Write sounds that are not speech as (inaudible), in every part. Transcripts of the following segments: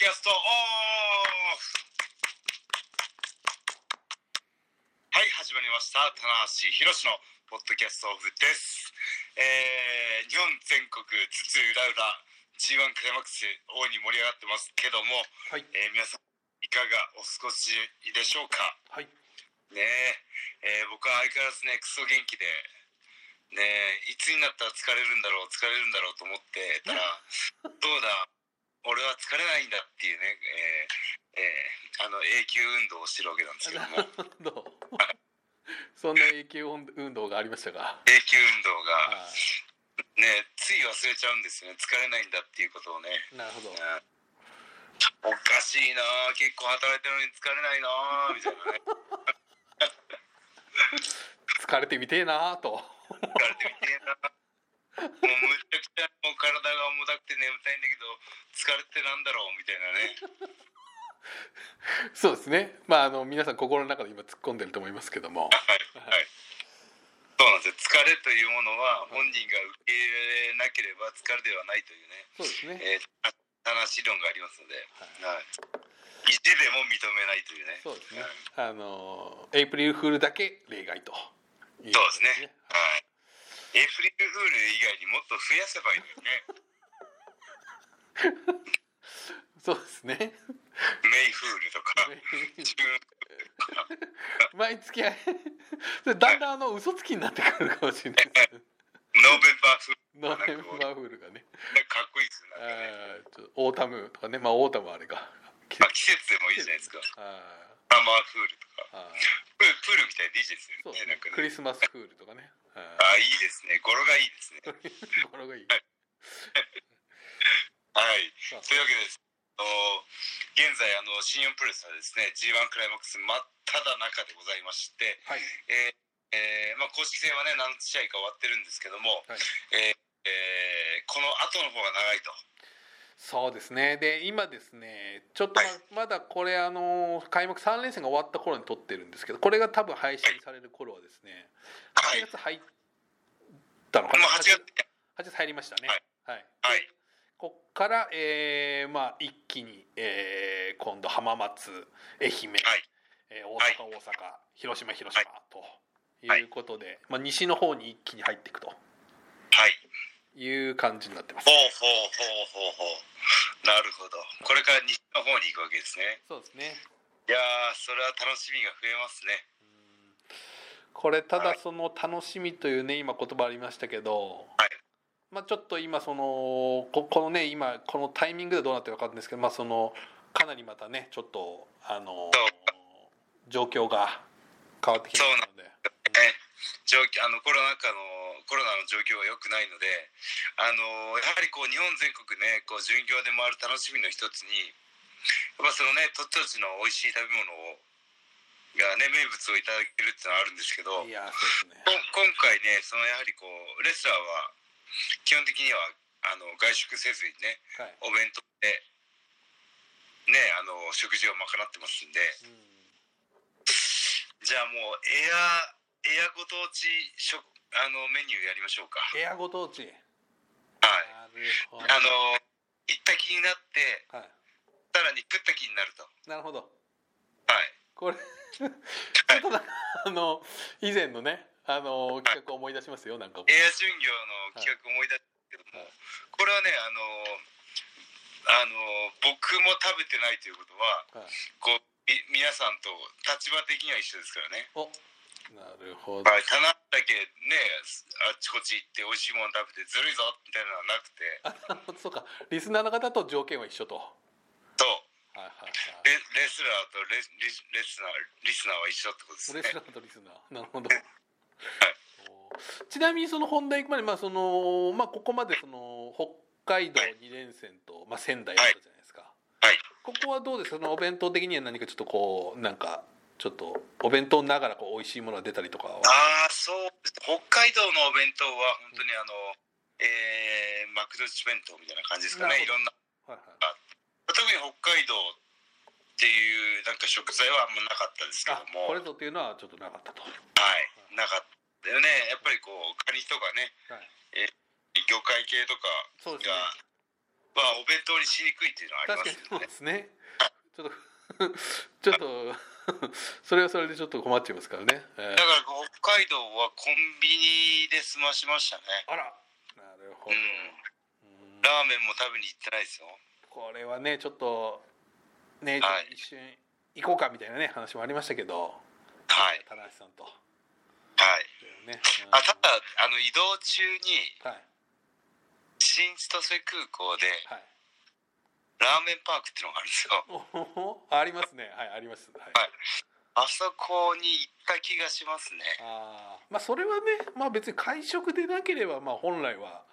キャストオフ。はい始まりました。棚橋宏のポッドキャストオフです、えー、日本全国津々浦々 G1 クライマックス大いに盛り上がってますけども、はい。えー皆さんいかがお過ごしでしょうか？はい。ねええー僕は相変わらずねクソ元気でねえいつになったら疲れるんだろう疲れるんだろうと思ってたら (laughs) どうだ？俺は疲れないんだっていうね、えーえーあの永久運動をしてるわけなんですけども。(laughs) そんな永久運動がありましたか？永久運動がはねつい忘れちゃうんですよね。疲れないんだっていうことをね。いなるほど。うん。おかしいな結構働いてるのに疲れないなみたいなね。疲れてみてえなと。(laughs) 疲れてみてえなもうむちゃくちゃもう体が重たくて眠たいんだけど疲れてなんだろうみたいなね。(laughs) そうですね。まああの皆さん心の中で今突っ込んでると思いますけども。はいはい。そうなんですよ。疲れというものは本人が受け入れなければ疲れではないというね、そうですね。えー、話論がありますので、はい。はい、意地でも認めないというね。そうですね。はい。あのエイプリルフールだけ例外という。そうですね。はい。エイプリルフール以外にもっと増やせばいいのよね (laughs) そうですね。 May Fool とか。毎月それだんだんあの嘘つきになってくるかもしれないです。 November Fool November Fool がね。ねかっこいいですね。ーちょ autumn。とかねまあ autumn はあれか。まあ、季節でもいいじゃないですか。あ Summer Fool とかプールみたいでいいですよね。クリスマスフールとかね。ああいいですね。語呂がいいですね。ー (laughs) 語呂がいいはいというわけです現在あの新日本プロレスはですね G1 クライマックス真っ只中でございまして、はい。えーえーまあ、公式戦はね何試合か終わってるんですけども、はい。えーえーこの後の方が長いと。そうですね。で今ですねちょっとま,、だこれあの開幕3連戦が終わった頃に撮ってるんですけどこれが多分配信される頃はですねはい。8月入ったのかな、もう8月8月入りましたね。はい。はい、こっから、えーまあ、一気に、えー今度浜松愛媛、はい。えー大はい。阪、大阪広島広島、とはい。いうことで、まあ、西の方に一気に入っていくと。はい。いう感じになってます。ほうほうほうほうほう。なるほど。これから西の方に行くわけですね。そうですね。いやーそれは楽しみが増えますね。これただその楽しみというね今言葉ありましたけど、はいまあ、ちょっと今そのここのね今このタイミングでどうなってるか分かんないですけど、まあ、そのかなりまたねちょっとあの状況が変わってきましたので。ね。状況あのコロナ禍のコロナの状況が良くないのであのやはりこう日本全国ねこう巡業で回る楽しみの一つにやっぱそのね鳥取の美味しい食べ物をがね名物をいただけるっていうのはあるんですけどいやそうですね。こ今回ねそのやはりこうレスラーは基本的にはあの外食せずにねはい、お弁当でねあの食事を賄ってますんで。うん。じゃあもうエアエアご当地食あのメニューやりましょうか。エアご当地。はい。あの行った気になってはい、さらに食った気になると。なるほど。はい。これちょっとなんかあの以前のねあの企画を思い出しますよなんかもエア巡業の企画思い出したけども、はい。これはねあのあの僕も食べてないということははい、こうみ皆さんと立場的には一緒ですからね。おなるほど。はい、棚だけねあっちこっち行って美味しいもの食べてずるいぞみたいなのはなくて。(laughs) あそうか。リスナーの方と条件は一緒と。はそう。いはいはい。レレスラーとレスリスレスナーリスナーは一緒ってことですね。レスラーとリスナー。なるほど、お (laughs) ちなみにその本題行くまでまあそのまあここまでその北海道2連戦と、まあ、仙台やったじゃないですか、はい。ここはどうですか？そのお弁当的には何かちょっとこうなんかちょっとお弁当ながらこう美味しいものが出たりとかは。ああそう北海道のお弁当は本当にあの、えーマクドナルド弁当みたいな感じですかね。いろんな。はいはい。特に北海道っていうなんか食材はあんまなかったですけどあもこれぞっていうのはちょっとなかったと、ははいなかったよね。やっぱりこうカニとかね。い、魚介系とかそうですね。がまあお弁当にしにくいっていうのはありますよね。ですね。(laughs) ちょっと (laughs) ちょっと (laughs) それはそれでちょっと困っちゃいますからね、えー。だから北海道はコンビニで済ましましたね。あら。なるほど、うん。うん。ラーメンも食べに行ってないですよ。これはねちょっとね、はい。一瞬行こうかみたいなね話もありましたけど。はい。田中さんとはい。ね、あただあの移動中にうんはい。新千歳空港ではい。ラーメンパークっていうのがあるんですよ。ありますね。はいあります。はい、はい。あそこに行った気がしますね。あー。まあそれはねまあ別に会食でなければまあ本来は。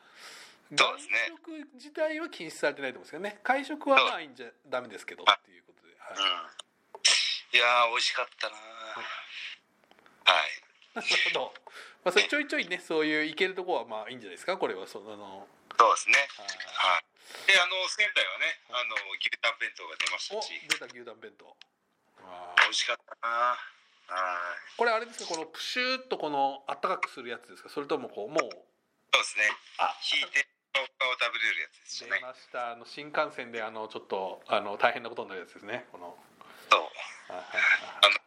そうですね。外食自体は禁止されてないと思うんですけどね。会食はまあいいんじゃダメですけどっていうことで、はい。うん。いやー美味しかったなはいなるほど、(laughs) まあ、それちょいちょいねそういう行けるとこはまあいいんじゃないですか？これはそのあのそうですね。はい。はい。であの仙台はねあの牛タン弁当が出ましおたし。出た牛タン弁当。美味しかったな。はい。これあれですか？このプシューっとこのあったかくするやつですか？それともこうもう。そうですね。あ。引いて顔を食べれるやつですよね。出ました。あの新幹線であのちょっとあの大変なことになるやつですね。この。そう。はいはいはい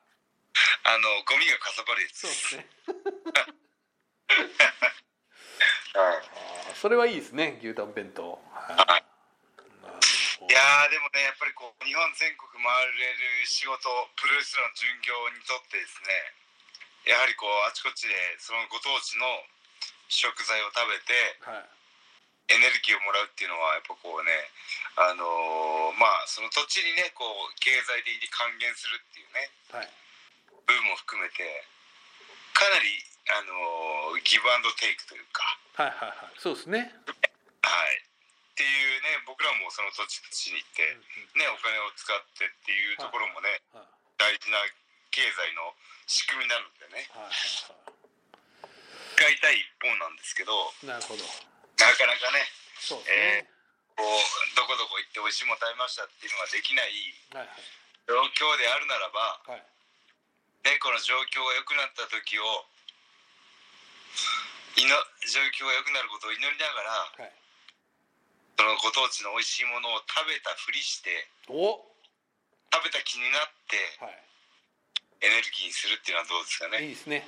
あのゴミがかさばるやつ。そうですね。(laughs) それはいいですね牛タン弁当。はい。はい。やーでもねやっぱりこう日本全国回れる仕事プロレスラーの巡業にとってですねやはりこうあちこちでそのご当地の食材を食べてはい。エネルギーをもらうっていうのはやっぱこうねあのーまあその土地にねこう経済的に還元するっていうねはい部分も含めてかなりあのーギブアンドテイクというか。はいはいはい。そうですね。はい。っていうね僕らもその土地土地に行ってねお金を使ってっていうところもねはい大事な経済の仕組みなのでね。はいはい使いたい一方なんですけどはいなるほど。なかなかねそうですね、こうどこどこ行って美味しいもの食べましたっていうのができないはい状況であるならば、はいはいね、この状況が良くなった時をいの状況が良くなることを祈りながらはい。そのご当地の美味しいものを食べたふりしてお。食べた気になってはい。エネルギーにするっていうのはどうですかね？いいですね。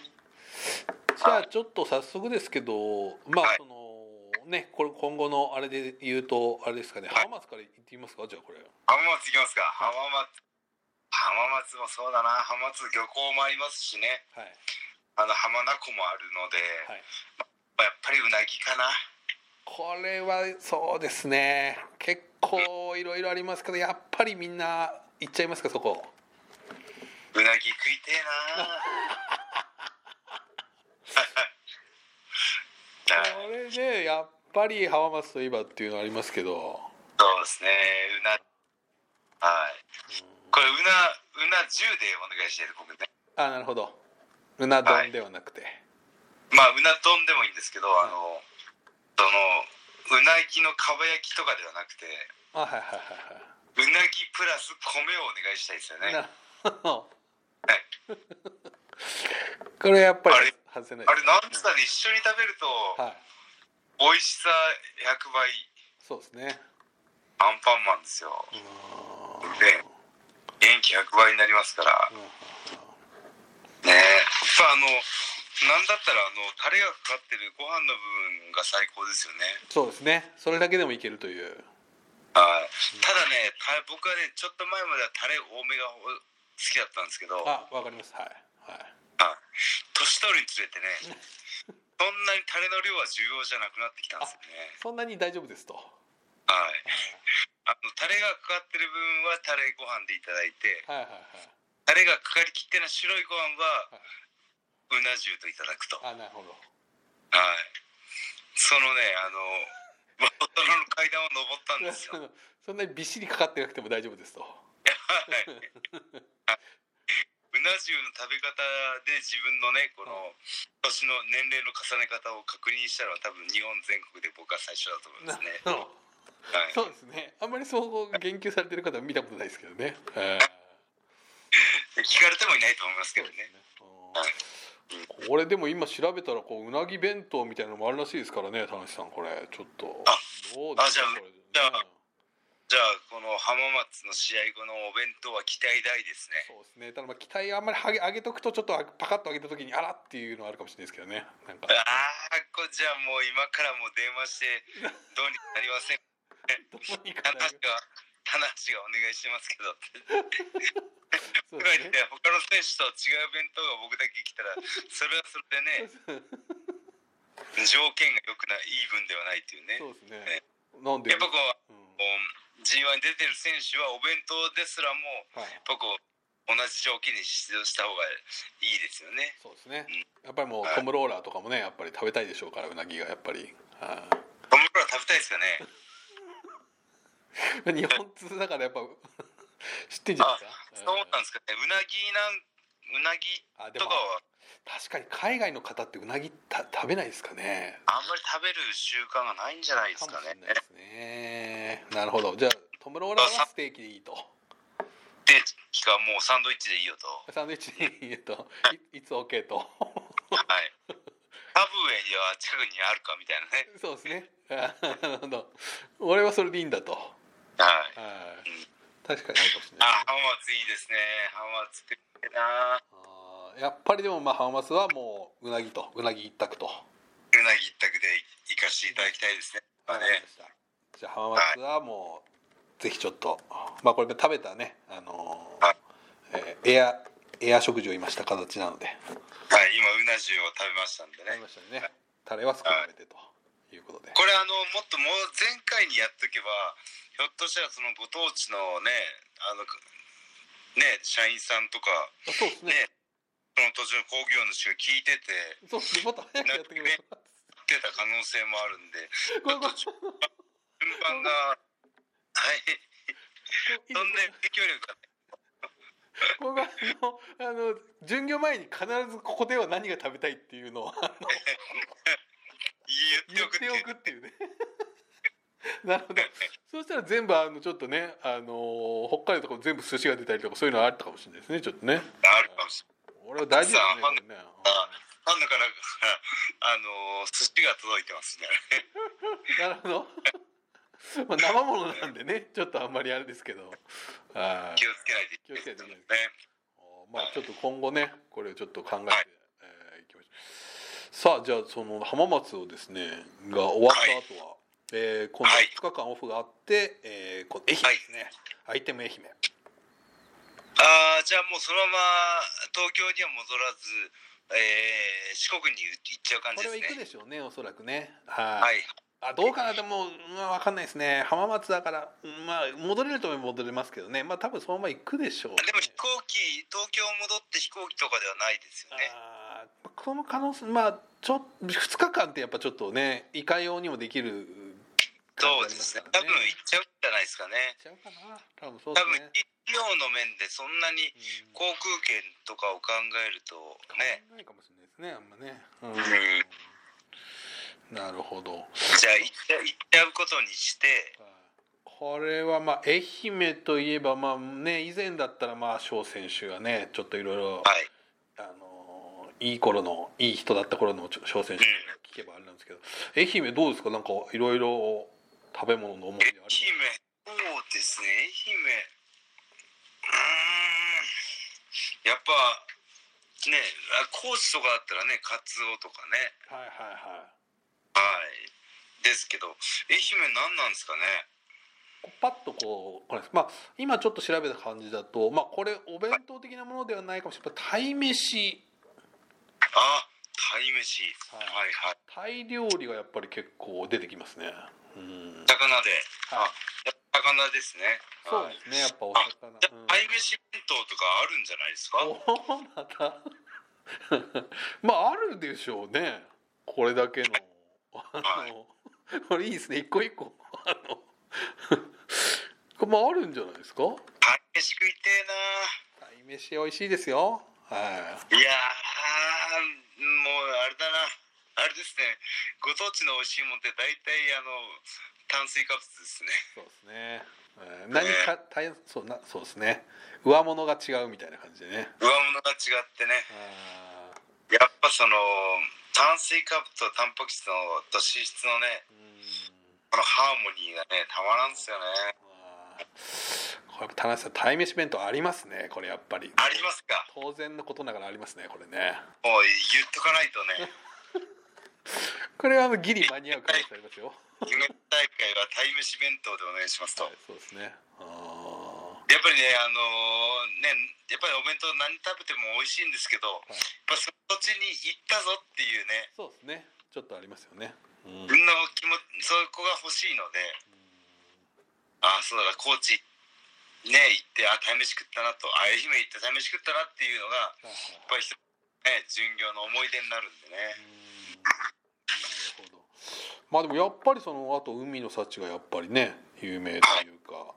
じゃあちょっと早速ですけど、まあはい。そのねこれ今後のあれで言うとあれですかね、はい。浜松から行ってみますか？じゃあこれ。浜松行きますか。浜松浜松もそうだな。浜松漁港もありますしね。はい。あの浜名湖もあるので、はい。まあやっぱりうなぎかな。これはそうですね。結構いろいろありますけどやっぱりみんな行っちゃいますかそこ。うなぎ食いてえな。これねやっぱり浜松といえばっていうのありますけど。そうですね。うなはいこれうなうな10でお願いしてる僕ね。あなるほど。うな丼ではなくて。まあうな丼でもいいんですけど、あのそのうなぎのかば焼きとかではなくてあはいはいはいはい。うなぎプラス米をお願いしたいですよね。なるほど。はい。(laughs) これやっぱりあれ？外せないあれなんつったら一緒に食べるとはい。美味しさ100倍。そうですね。アンパンマンですよ。うで元気100倍になりますから。んねえ。やっぱあのなんだったらあのタレがかかってるご飯の部分が最高ですよね。そうですね。それだけでもいけるという。はい。ただねた僕はねちょっと前まではタレ多めが好きだったんですけど。あわかります。はい。はい。はい。年取るにつれてね (laughs) そんなにタレの量は重要じゃなくなってきたんですよね。そんなに大丈夫ですと。はいあのタレがかかってる部分はタレご飯でいただいてはいはいはい。タレがかかりきってない白いご飯はうな重といただくと。はいあなるほど。そのねあの大人の階段を登ったんですよ。(laughs) そんなにびっしりかかってなくても大丈夫ですと。はい。うな重の食べ方で自分のねこの年の年齢の重ね方を確認したのは多分日本全国で僕は最初だと思いますね、はい、そうですね。あんまりそう言及されてる方は見たことないですけどね。はい。聞かれてもいないと思いますけどね。うん。これでも今調べたらこううなぎ弁当みたいなのもあるらしいですからね田中さんこれ。ちょっと。あどうですかあじゃあこれじゃあこの浜松の試合後のお弁当は期待大ですね。そうですね。ただまあ期待あんまり上げ上げとくとちょっとパカッと上げた時にあらっていうのはあるかもしれないですけどね。ああこじゃあもう今からもう電話してどうにかなりません (laughs) どうにかな話が話がお願いしますけど。(laughs) そうね。て他の選手と違う弁当が僕だけ来たらそれはそれでね (laughs) 条件が良くないイーブンではないっていうね。そうですね。なんで？やっぱこううんこう G1 に出てる選手はお弁当ですらもはい。やっぱこう同じ条件に出場した方がいいですよね。そうですね。やっぱりもうトムローラーとかもねやっぱり食べたいでしょうからうなぎがやっぱり。はい。トムローラー食べたいですかね (laughs) 日本通だからやっぱ (laughs) 知ってんじゃないですか？そうなんですかね。うなぎなんうなぎとかは。確かに海外の方ってうなぎた食べないですかね。あんまり食べる習慣がないんじゃないですかね。ね。なるほど。じゃあトムローラーはステーキでいいと。でかもうサンドイッチでいいよと。サンドイッチでいいと。い。いつ OK と。はい。ハブウェイでは近くにあるかみたいなね。そうですね。あなるほど。俺はそれでいいんだとはい。はい。確かにあるかもしれあない浜松いいですね。浜松食ってな。あーやっぱりでもまあ浜松はもううなぎとうなぎ一択と。うなぎ一択で行かせていただきたいですね。まあねじゃあ浜松はもうぜひちょっとまあこれ食べたねあのーはい。えーエアエア食事を今した形なので。はい今うな重を食べましたんで食べねましたね。タレは少なめでと。い。うことでこれあのもっともう前回にやっとけばひょっとしたらそのご当地のねあのね社員さんとかあそうですねねその土地の工業主が聞いててそうですねもっと早くやってくれば出た可能性もあるんで順番がはいそんな影響力がこれあのあの巡業前に必ずここでは何が食べたいっていうのを言っておくっていうね。(laughs) なるほど。そうしたら全部あのちょっとねあの北海道とかも全部寿司が出たりとかそういうのはあったかもしれないですねちょっとね。あるかもしれ俺は大事ですねファンの方からあの寿司が届いてますね。(laughs) なるほど。(laughs) まあ生ものなんでねちょっとあんまりあれですけど。はい気をつけないとい気をつけけないないといけないね。まあちょっと今後ねこれをちょっと考えて、えーいさあじゃあその浜松をですねが終わった後は、えー今度はい2日間オフがあって、えーこの愛媛ですね、アイテム愛媛。ああじゃあもうそのまま東京には戻らず、えー四国に行っちゃう感これはじですね。行くでしょうねおそらくね。はい、はいあどうかなでも、まあ、分かんないですね。浜松だから。うんまあ戻れると戻れますけどね。まあ多分そのまま行くでしょう、ね、でも飛行機東京戻って飛行機とかではないですよね。あーこの可能性まあちょ2日間ってやっぱちょっとねいかようにもできるそうですね。多分行っちゃうんじゃないですかね。行っちゃうかな。多分そうですね。医療の面でそんなにうん。航空券とかを考えるとね。考えないかもしれないですねあんまね。うん。うんなるほど。じゃあ行っちゃ行っちゃうことにしてこれはまあ愛媛といえばまあね以前だったらまあ翔選手がねちょっといろいろはい。あのいい頃のいい人だった頃の翔選手聞けばあれなんですけど愛媛どうですか？なんかいろいろ食べ物の思い出あり愛媛ますそうですね。愛媛。うーん。やっぱねあ高知とかだったらねカツオとかね。はいはいはいはい。ですけど愛媛何なんですかね？パッとこうこれまあ今ちょっと調べた感じだとまあこれお弁当的なものではないかもしれない。鯛めしあ鯛めしははいいはい。タイ料理がやっぱり結構出てきますね。うん。魚で。はい。あ魚ですね。そうはいですね。やっぱお魚。じゃうん。あ鯛めし弁当とかあるんじゃないですか？お (laughs) また (laughs) まああるでしょうね。これだけのあのこれいいですね。一個一個。あの (laughs) これまああるんじゃないですか？鯛めし食いてえな。鯛めし美味しいですよ。はい。いやーもうあれだな。あれですね。ご当地の美味しいもんって大体あの炭水化物ですね。そうですね。えー何か大変そうなそうですね。上物が違うみたいな感じでね。上物が違ってね。あやっぱその炭水化物とタンパク質のと脂質のねこのハーモニーがねたまらんですよね。これ田中さん鯛めし弁当ありますね。これやっぱり。ありますか？当然のことながらありますねこれね。もう言っとかないとね。(laughs) これはあのギリ間に合う可能性ありますよ。(laughs) 夢大会は鯛めし弁当でお願いしますと、はいそうですね。あーやっぱりねあのねやっぱりお弁当何食べても美味しいんですけど、い。やっぱその土地に行ったぞっていうねそうですね。ちょっとありますよね。うん。の気持ちそこが欲しいのでああそうだ高知ね行ってあ鯛めし食ったなとあ愛媛行って鯛めし食ったなっていうのがはいはい。やっぱり一つね巡業の思い出になるんでね。なるほど。まあでもやっぱりそのあと海の幸がやっぱりね有名というか。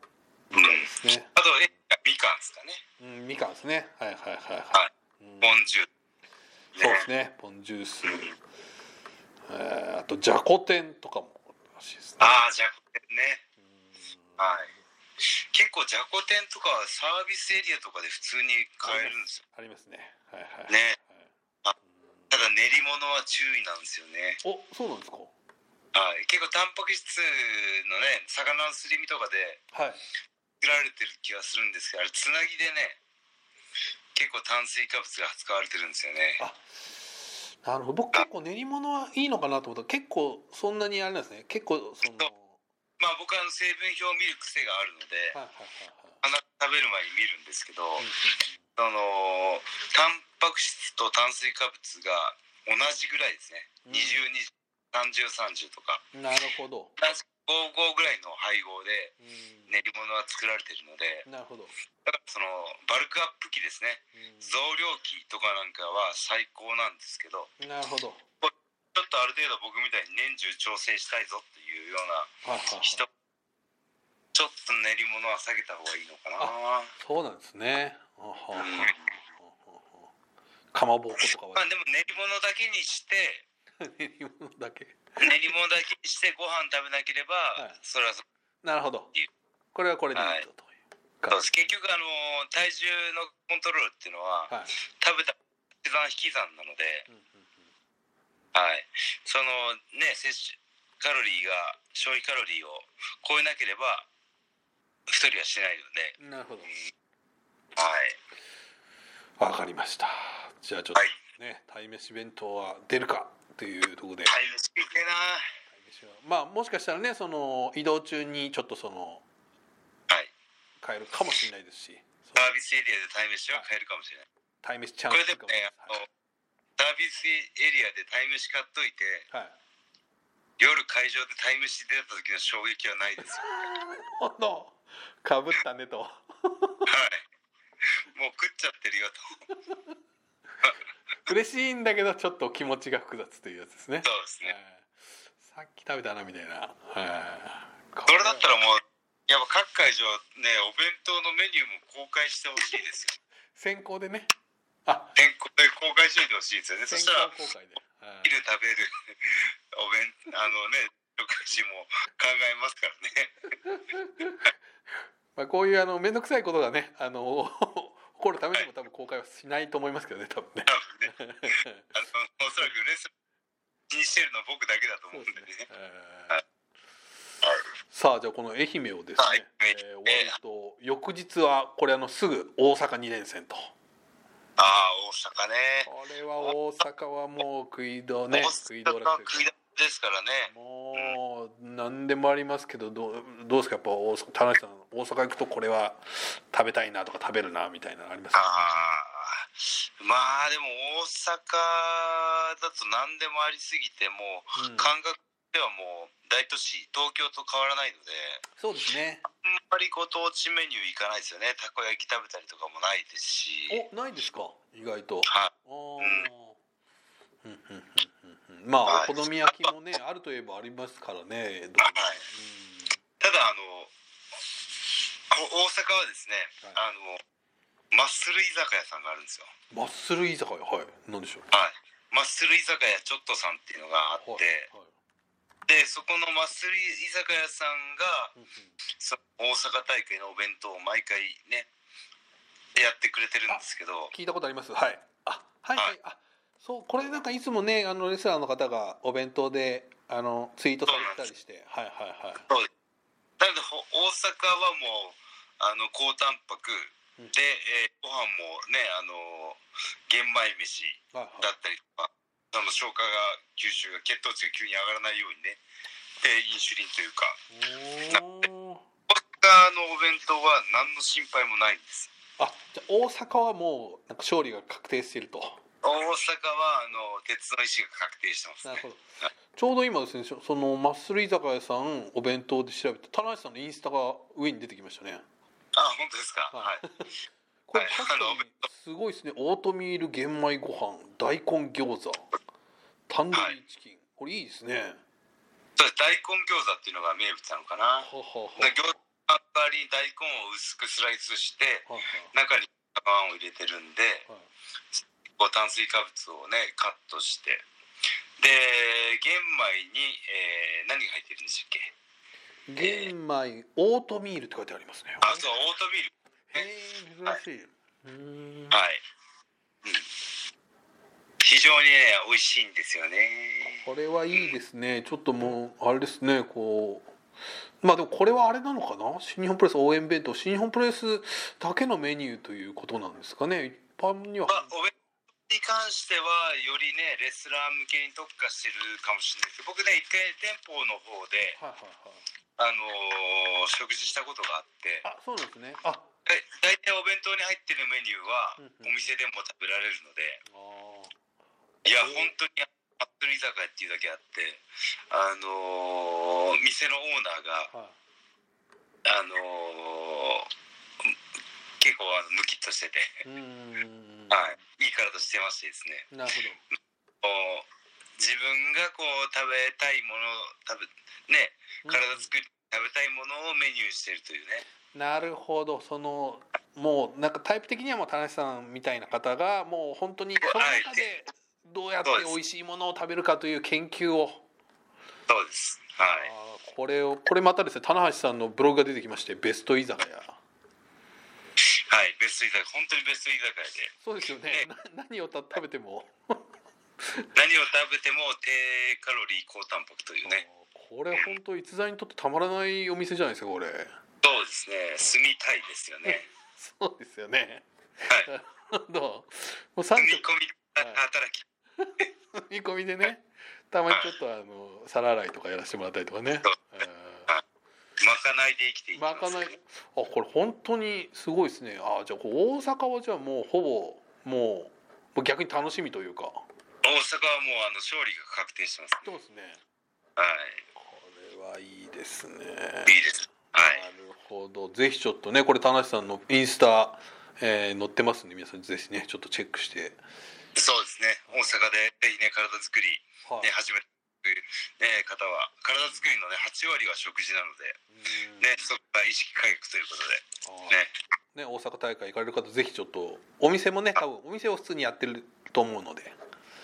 みたいですね、あとえみかんですかね。うん、みかんですね。はいはいはいはい。い、うんボンジュそうですね。ポンジュース、えーあとじゃこ天とかもらしいですね。ああじゃこ天ね。うん。はい。結構じゃこ天とかはサービスエリアとかで普通に買えるんですよ。ありますね。はいはいね。はい。あただ練り物は注意なんですよね。おそうなんですか？はい。結構タンパク質のね魚のすり身とかではい作られてる気がするんですけどあれつなぎでね結構炭水化物が使われてるんですよね。あなるほど。僕結構練り物はいいのかなと思った。ら結構そんなにあれなんですね。結構そのまあ僕は成分表を見る癖があるのではいはいはいはい。必ず食べる前に見るんですけど、そのタンパク質と炭水化物が同じぐらいですね、うん203030とか。うんなるほど、55ぐらいの配合でうん。練り物は作られてるのでなるほど、だからそのバルクアップ機ですね。増量機とかなんかは最高なんですけどうんなるほど。ちょっとある程度僕みたいに年中調整したいぞっていうようなはいはいはい。人ちょっと練り物は下げた方がいいのかな。そうなんですね。あははは。かまぼことかは。まあでも練り物だけにして (laughs) 練り物だけ。練り物だけにしてご飯食べなければ、はい。それはそう。なるほど。これはこれでいいぞというです。結局あの体重のコントロールっていうのははい。食べた引き算引き算なので、うんうんはい、そのね摂取カロリーが消費カロリーを超えなければ太りはしないので、うんなるほど。はい、わかりました。じゃあちょっとはい。ね鯛めし弁当は出るかというところで。タイムスピークな。まあもしかしたらねその移動中にちょっとそのはい。買えるかもしれないですし。サービスエリアでタイ飯は買えるかもしれない。鯛めしチャンこれスかも。でもねあのサービスエリアでタイ飯買っといてはい。夜会場でタイ飯出た時の衝撃はないですよ。(laughs) ほど。かぶったねと。はい。もう食っちゃってるよと (laughs) 嬉しいんだけどちょっと気持ちが複雑というやつですね。そうですね。はい。さっき食べたなみたいな。はい。それだったらもうやっぱ各会場ねお弁当のメニューも公開してほしいですよ。(laughs) 先行でね。あ。先行で公開しておいてほしいですよね。そ先したら行公開で、はい。昼食べる (laughs) お弁あのね食事も考えますからね。(laughs) まあ、こういうあの面倒くさいことがねあの起こるためにも多分公開はしないと思いますけどね多分ね。多分ね。あのおそらくレス気にしてるのは僕だけだと思うんでね。えーはい。さあじゃあこの愛媛をですね、はい。えー終わると翌日はこれあのすぐ大阪2連戦と。ああ大阪ね。これは大阪はもう食いどね大食い道阪楽食いだですからね。もう何でもありますけどどうどうですか？やっぱ大阪田中さん大阪行くとこれは食べたいなとか食べるなみたいなのありますか？まあでも大阪だと何でもありすぎてもううん。感覚ではもう大都市東京と変わらないのでそうですね。あんまりご当地メニュー行かないですよね。たこ焼き食べたりとかもないですし。おないですか？意外と。はい。うんうんうんまあはい。お好み焼きもね (laughs) あるといえばありますからね。どこもはい。ただあのお大阪はですね、はあのマッスル居酒屋さんがあるんですよ。うんマッスル居酒屋？はい。何でしょう？はい。マッスル居酒屋ちょっとさんっていうのがあって、はい。はい。でそこのマッスル居酒屋さんがうんうん。そ大阪大会のお弁当を毎回ねやってくれてるんですけど。聞いたことあります。はい。あはいはい、はい。あそうこれなんかいつもねあのレスラーの方がお弁当であのツイートされてたりして。はいはいはい。なのでほ大阪はもうあの高タンパクうん。で、えーご飯もねあの玄米飯はいだったりとかその消化が吸収が血糖値が急に上がらないようにねでインシュリンというか。はいおー。大阪のお弁当は何の心配もないんです。あじゃあ大阪はもうなんか勝利が確定していると大阪はあの鉄の石が確定してますね。なるほど。ちょうど今ですねそそのマッスル居酒屋さんお弁当で調べて田中さんのインスタが上に出てきましたね。あ本当ですか？ははい。い、これはい確かにすごいですね。オートミール玄米ご飯大根餃子タンドリーチキン、これいいですね。そ大根餃子っていうのが名物なのかな。はははで餃子の代わりに大根を薄くスライスしてはは中にご飯を入れてるんではいこう炭水化物をねカットして。で玄米に、えー何が入ってるんでしたっけ？玄米オートミールって書いてありますね。あそうオートミール。へえ珍しい、うー。んはい、うん、非常にね美味しいんですよね。これはいいですね。ちょっともうあれですねこう。まあでもこれはあれなのかな？新日本プロレス応援弁当。新日本プロレスだけのメニューということなんですかね？一般には。まあお弁当に関してはよりねレスラー向けに特化してるかもしれないです。けど僕ね一回店舗の方ではいはいはい。あのー食事したことがあって。あそうなんですね。あ。だ大体お弁当に入ってるメニューはうんうん。お店でも食べられるので。あいやうん本当にマッスル居酒屋っていうだけあってあのー店のオーナーがーはい。あのー結構あのムキッとしてて、うーんはい、いい体してましてですね。なるほど。自分がこう食べたいもの食べね体作り食べたいものをメニューにしてるというね。なるほど。そのもうなんかタイプ的にはもう田中さんみたいな方がもう本当にその中でどうやって美味しいものを食べるかという研究を。そうです。はい。これをこれまたですね棚橋さんのブログが出てきましてベスト居酒屋はいベスト居酒屋本当にベスト居酒屋で。そうですよね。な何をた食べても。(laughs) 何を食べても低カロリー高タンパクというね。これ本当逸材にとってたまらないお店じゃないですかこれ。そうですね。住みたいですよね。そうですよね。はい。(laughs) どう？もう3住み食込み働き。(laughs) 見込みでね。たまにちょっとあの皿洗いとかやらせてもらったりとかね。まかないで生きていきまますかない。ねあこれ本当にすごいですね。あじゃあ大阪はじゃあもうほぼもうもう逆に楽しみというか。大阪はもうあの勝利が確定してますそうですね。はい。これはいいですね。いいです。はい。なるほど。ぜひちょっとねこれ田無さんのインスタ、えー載ってますんで皆さんぜひねちょっとチェックして、そうですね。大阪でぜひね体作りはい。ね始める、ね、方は体作りのね8割は食事なのでうん。ねそこから意識改革ということでね。ね、大阪大会行かれる方ぜひちょっとお店もね多分お店を普通にやってると思うので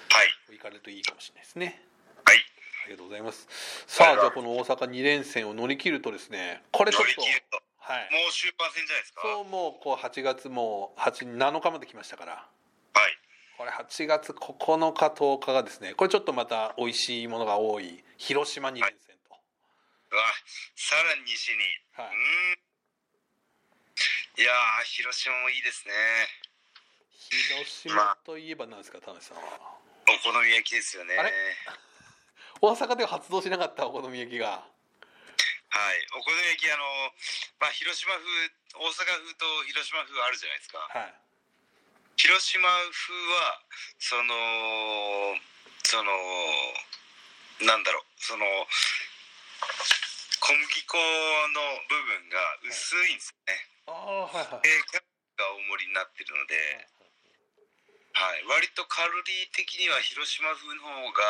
はい。行かれるといいかもしれないですね。はい。ありがとうございます。さあじゃあこの大阪2連戦を乗り切るとですねこれちょ乗っと。はい。もう終盤戦じゃないですか。そうもうこう8月も8 7日まで来ましたから。はいこれ8月9日10日がですねこれちょっとまた美味しいものが多い広島2連戦と、うわさらに西に。はい。うーん。いやー広島もいいですね。広島といえば何ですか田中さんは？お好み焼きですよね。あれ？(laughs) 大阪では発動しなかったお好み焼きが。はい。お好み焼きあのまあ広島風大阪風と広島風あるじゃないですか。はい広島風はそのそのなんだろうその小麦粉の部分が薄いんですよね、ああはいはい。でキャベツが大盛りになってるので、はい、割とカロリー的には広島風の方が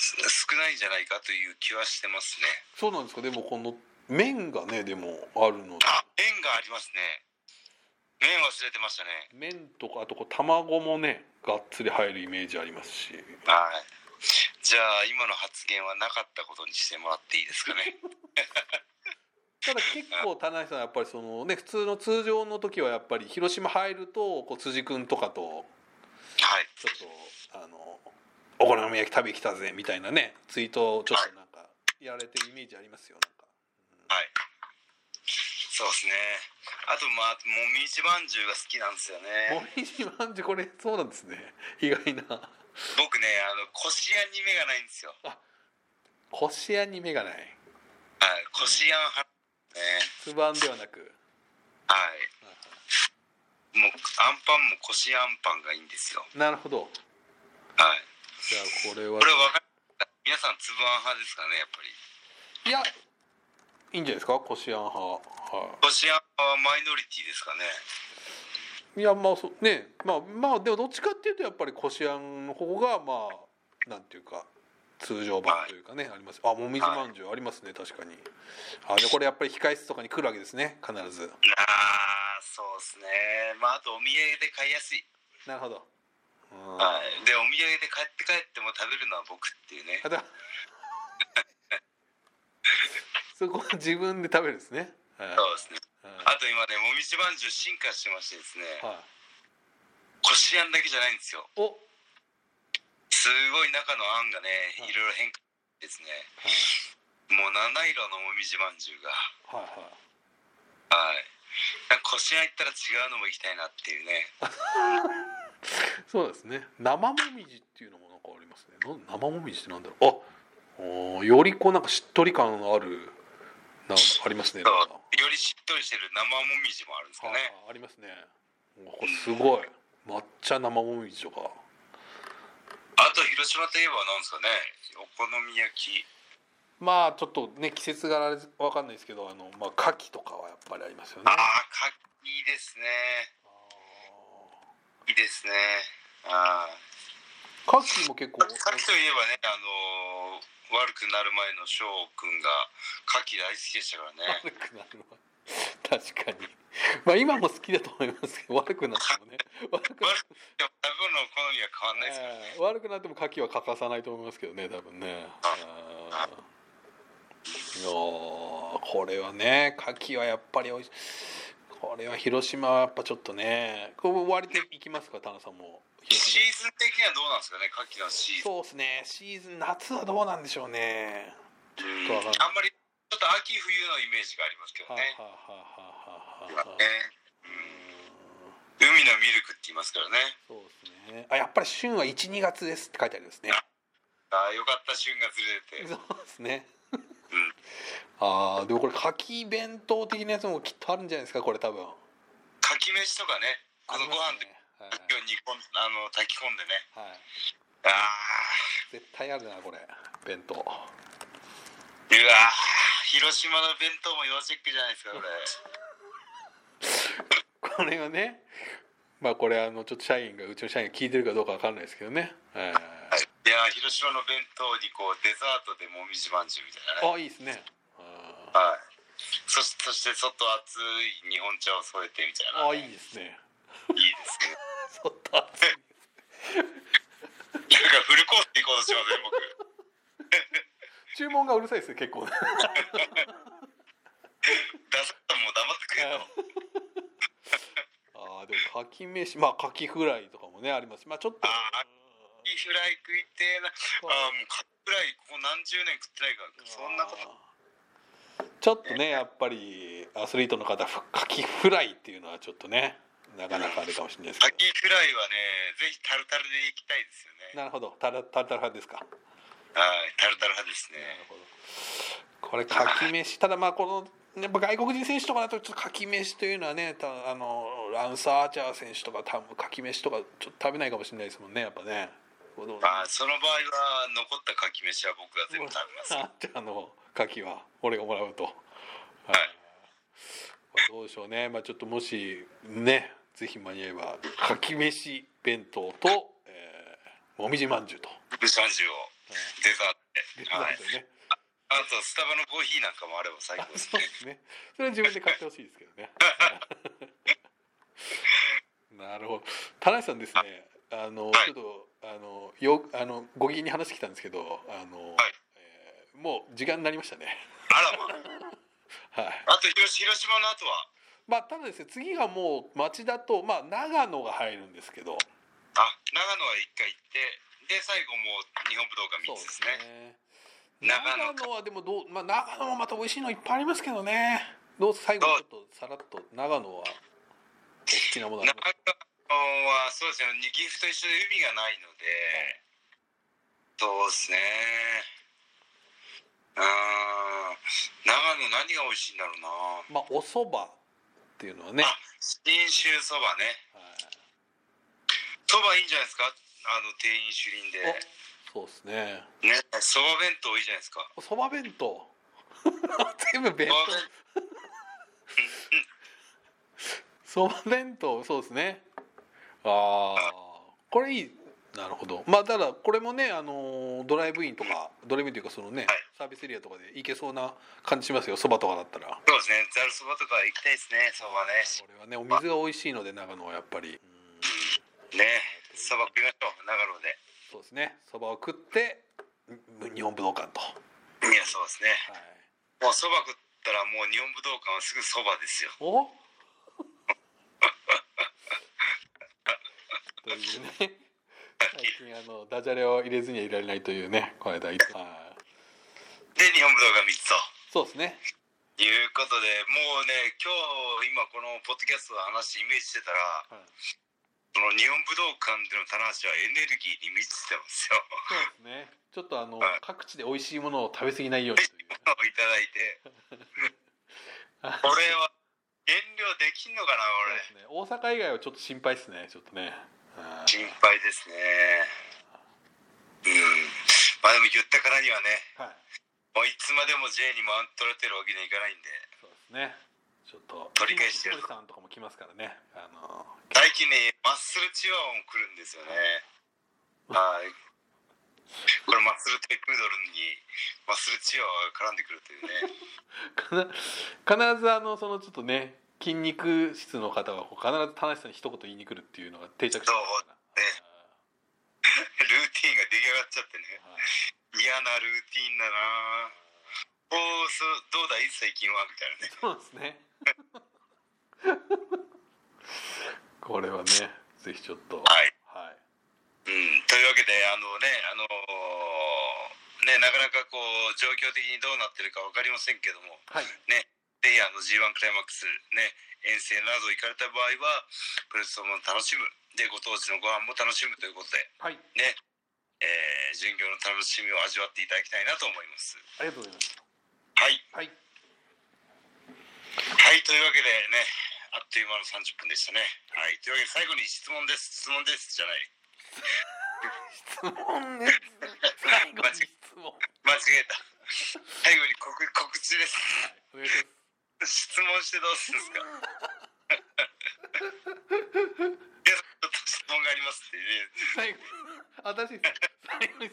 す少ないんじゃないかという気はしてますね。そうなんですか？でもこの麺がねでもあるので。あ麺がありますね麺忘れてましたね。麺とかあとこう卵もねがっつり入るイメージありますし。はい。じゃあ今の発言はなかったことにしてもらっていいですかね。ただ結構田中さんはやっぱりそのね普通の通常の時はやっぱり広島入るとこう辻君とかとはい。ちょっとあのお好み焼き食べきたぜみたいなねツイートをちょっとなんかやられてるイメージありますよなんか。はいそうですね。あとまあもみじまんじゅうが好きなんですよね。もみじまんじゅうこれそうなんですね。(laughs) 意外な。僕ねあのこしあんに目がないんですよ。こしあんに目がない。はいこしあん派ね。つばんではなく。はい。もうあんパンもこしあんパンがいいんですよ。なるほど。はい。じゃあこれは。これわかる皆さんつぶあん派ですかねやっぱり。いやいいんじゃないですか？こしあん派。はこしあん派はマイノリティですかね。いいやまあそうね。まあまあでもどっちかっていうとやっぱりこしあんの方がまあなんていうか通常版というかね、あります。あもみじまんじゅうありますね確かに。あでこれやっぱり控室とかに来るわけですね必ず。ああそうですね。まああとお土産で買いやすい。なるほど。うん。はい。でお土産で買って帰っても食べるのは僕っていうねそこは自分で食べるんですね。はい。そうですね。はあと今ねもみじまんじゅう進化してましてですね。いはい。こしあんだけじゃないんですよ。お。すごい中のあんがねはい。いろいろ変化ですね。はい。もう七色のもみじまんじゅうが。はいはい。はい。こしあん行ったら違うのも行きたいなっていうね。(laughs) そうですね。生もみじっていうのもなんかありますね。な生もみじってなんだろう。あよりこうなんかしっとり感あるなありますねよりしっとりしてる生もみじもあるんですかはいねありますね。すごい。抹茶生もみじとか。あと広島といえばなんですかね。お好み焼き。まあちょっとね季節柄わかんないですけどあのまあ牡蠣とかはやっぱりありますよね。ああかいいですね。いいですね。ああ牡蠣も結構牡蠣といえばねあのー悪くなる前の翔くんが牡蠣大好きでしたからね。悪くなるわ確かに。まあ今も好きだと思いますけど悪くなってもね。悪くな悪でも食べ物の好みは変わんないですからえー悪くなっても牡蠣は欠かさないと思いますけどね多分ね。あー。いやーこれはね牡蠣はやっぱりおいしこれは広島はやっぱちょっとねこれ割と行きますか田中さんも。広シ島ーズン的にはどうなんですかね牡蠣のシーズン。そうですね。シーズン夏はどうなんでしょうね。うん。あんまりちょっと秋冬のイメージがありますけどね。海のミルクって言いますからね。そうですね。あやっぱり旬は12月ですって書いてありますね。ああよかった旬がずれて。そうですね。うん。ああでもこれ牡蠣弁当的なやつもきっとあるんじゃないですかこれ多分。牡蠣飯とかねこのご飯ではい。煮込んあの炊き込んでね。はい。あ絶対あるなこれ。弁当。ーうわー。広島の弁当も要チェックじゃないですかこれ。(laughs) これがねまあこれあのちょっと社員がうちの社員が聞いてるかどうかわかんないですけどね、えーい。やー広島の弁当にこうデザートでもみじまんじゅうみたいな。ねあいいですね。あはい。そしそして外熱い日本茶を添えてみたいなーあいいですねそっと熱いなんかフルコース行こうとしますね僕。(laughs) 注文がうるさいですね結構。ダサも黙ってくれとああでも牡蠣飯まあ牡蠣フライとかもねあります。まあちょっと。あーいいフライ食いてえな。あーもうカップライここ何十年食ってないからそんなこと。ちょっとねやっぱりアスリートの方ふカキフライっていうのはちょっとねなかなかあれかもしれないですカけキフライはねぜひタルタルで行きたいですよね。どなるほど。タルタル派ですか。はいタルタル派ですなるねほど。これかき飯。ただまあこのやっぱ外国人選手とかだとちょっとかき飯というのはねたあのランサー・アーチャー選手とか多分かき飯とかちょっと食べないかもしれないですもんねやっぱね。あその場合は残ったカキ飯は僕が全部食べます。アーチャーのかきは俺がもらうと。はい。どうでしょうね。まあちょっともしねぜひ間に合えばかき飯弁当と、えー、もみじまんじゅうと、ブシャンジュをデザートデで、はいザート、でね、あとスタバのコーヒーなんかもあれば最高ですねそね。それは自分で買ってほしいですけどね。(laughs) なるほど。田中さんですね。あの、はいちょっとあのよあのご機嫌に話してきたんですけど、あの、はいえーもう時間になりましたね。あらま (laughs) はい。あと広広島の後はまあただですね次がもう町田とまあ長野が入るんですけど、あ長野は一回行ってで最後もう日本武道館3そうですつですね。ね長野はでもどうまあ長野もまた美味しいのいっぱいありますけどね。どう最後にちょっとさらっと長野はお好きなものあり長ます野はそうですね岐阜と一緒で海がないので、そうですね。うーん長野何が美味しいんだろうな。まあお蕎麦っていうのはね、あ信州そばね。はいそばいいんじゃないですか？あの店員主臨で。そうですね。ねそば弁当いいじゃないですか。お蕎麦弁当？全部弁そば弁当。(laughs) 蕎麦弁当 (laughs) そうですね。ああこれいいなるほど。まあただこれもねあのドライブインとかドライブインというかそのね、はい。サービスエリアとかで行けそうな感じしますよ蕎麦とかだったら。そうですね。ざるそばとか行きたいですねそばね。これはねお水が美味しいので長野はやっぱり。うん。ね。そば食いましょう長野で。そうですね。蕎麦を食ってん日本武道館と、はいやそうですね。もうそば食ったらもう日本武道館はすぐそばですよ。い、お？(laughs) というね最近あのダジャレを入れずにはいられないというねこの間で日本武道館3つと。そうですね。いうことでもうね今日今このポッドキャストの話イメージしてたらはい。その日本武道館での棚橋はエネルギーに満ちてますよ。そうですね。ちょっとあのはい。各地で美味しいものを食べ過ぎないようにとい。う。い。ただい。てこれは減量できんのかな俺ね。大阪以外はちょっと心配ですね。ちょっとね。はい心配ですね。うん。まあでも言ったからにはねはい。もういつまでも J にマウント取られてるわけにはいかないんで。そうですね。ちょっと取り返してるさんとかも来ますからね。あの最近ねマッスルチワワも来るんですよね。はい。これマッスルトイプードルにマッスルチワワが絡んでくるというね。(laughs) 必ずあのそのちょっとね筋肉質の方はこう必ず田無さんに一言言いに来るっていうのが定着してますから。ルーティンが出来上がっちゃってね。嫌なルーティンだな。おおそうどうだい？最近は？みたいなね。そうですね。これはね、ぜひちょっと。はい。はい。うん、というわけであのねあのーねなかなかこう状況的にどうなってるか分かりませんけども。はい。ぜひあの G1 クライマックスね遠征など行かれた場合はプレスも楽しむでご当地のご飯も楽しむということではい。ねえー、巡業の楽しみを味わっていただきたいなと思いますありがとうございます。はいはい。はいというわけでねあっという間の30分でしたねはいというわけで最後に質問です質問ですじゃない質問です。(laughs) 最後に質問。間違えた最後に告告知ですお願い。質問してどうするんですか？(laughs) いやちょっと質問がありますってね最後。私。最後に。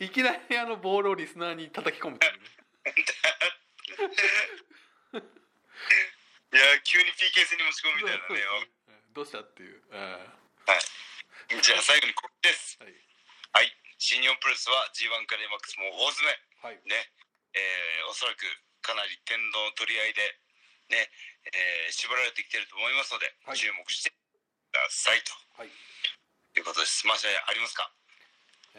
いきなりあのボールをリスナーに叩き込むっていうね。(laughs) いや急に PK 戦に持ち込むみたいなねどうしたっていう。あじゃあ最後に告知ですーはい。はい新日本プロレスは G1 クライマックスも大詰めはい。ねえーおそらくかなり天の取り合いでね、えー絞られてきてると思いますので、はい。注目してくださいと。はい。いうことです。マシャありますか？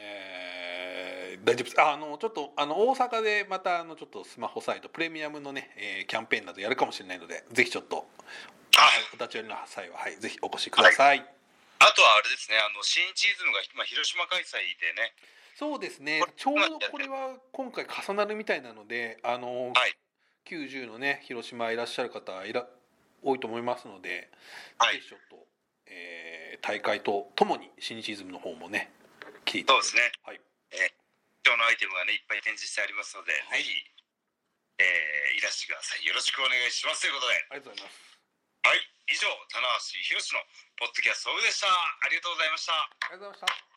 えー大丈夫です。ああのちょっとあの大阪でまたあのちょっとスマホサイトプレミアムのね、えーキャンペーンなどやるかもしれないのでぜひちょっとあお立ち寄りの際は、はい、ぜひお越しください、あとはあれですねあの新チーズムが今広島開催でねそうですね。ちょうどこれは今回重なるみたいなのであの、はい。90のね広島いらっしゃる方いら多いと思いますので、はい。ちょっと、えー大会とともに新シーズンの方もね来てい。たそうですね。はい。今日のアイテムがねいっぱい展示してありますので、はい。ぜひ、えーいらしてください。よろしくお願いします。ということで。ありがとうございます。はい。以上棚橋宏のポッドキャストオフでした。ありがとうございました。ありがとうございました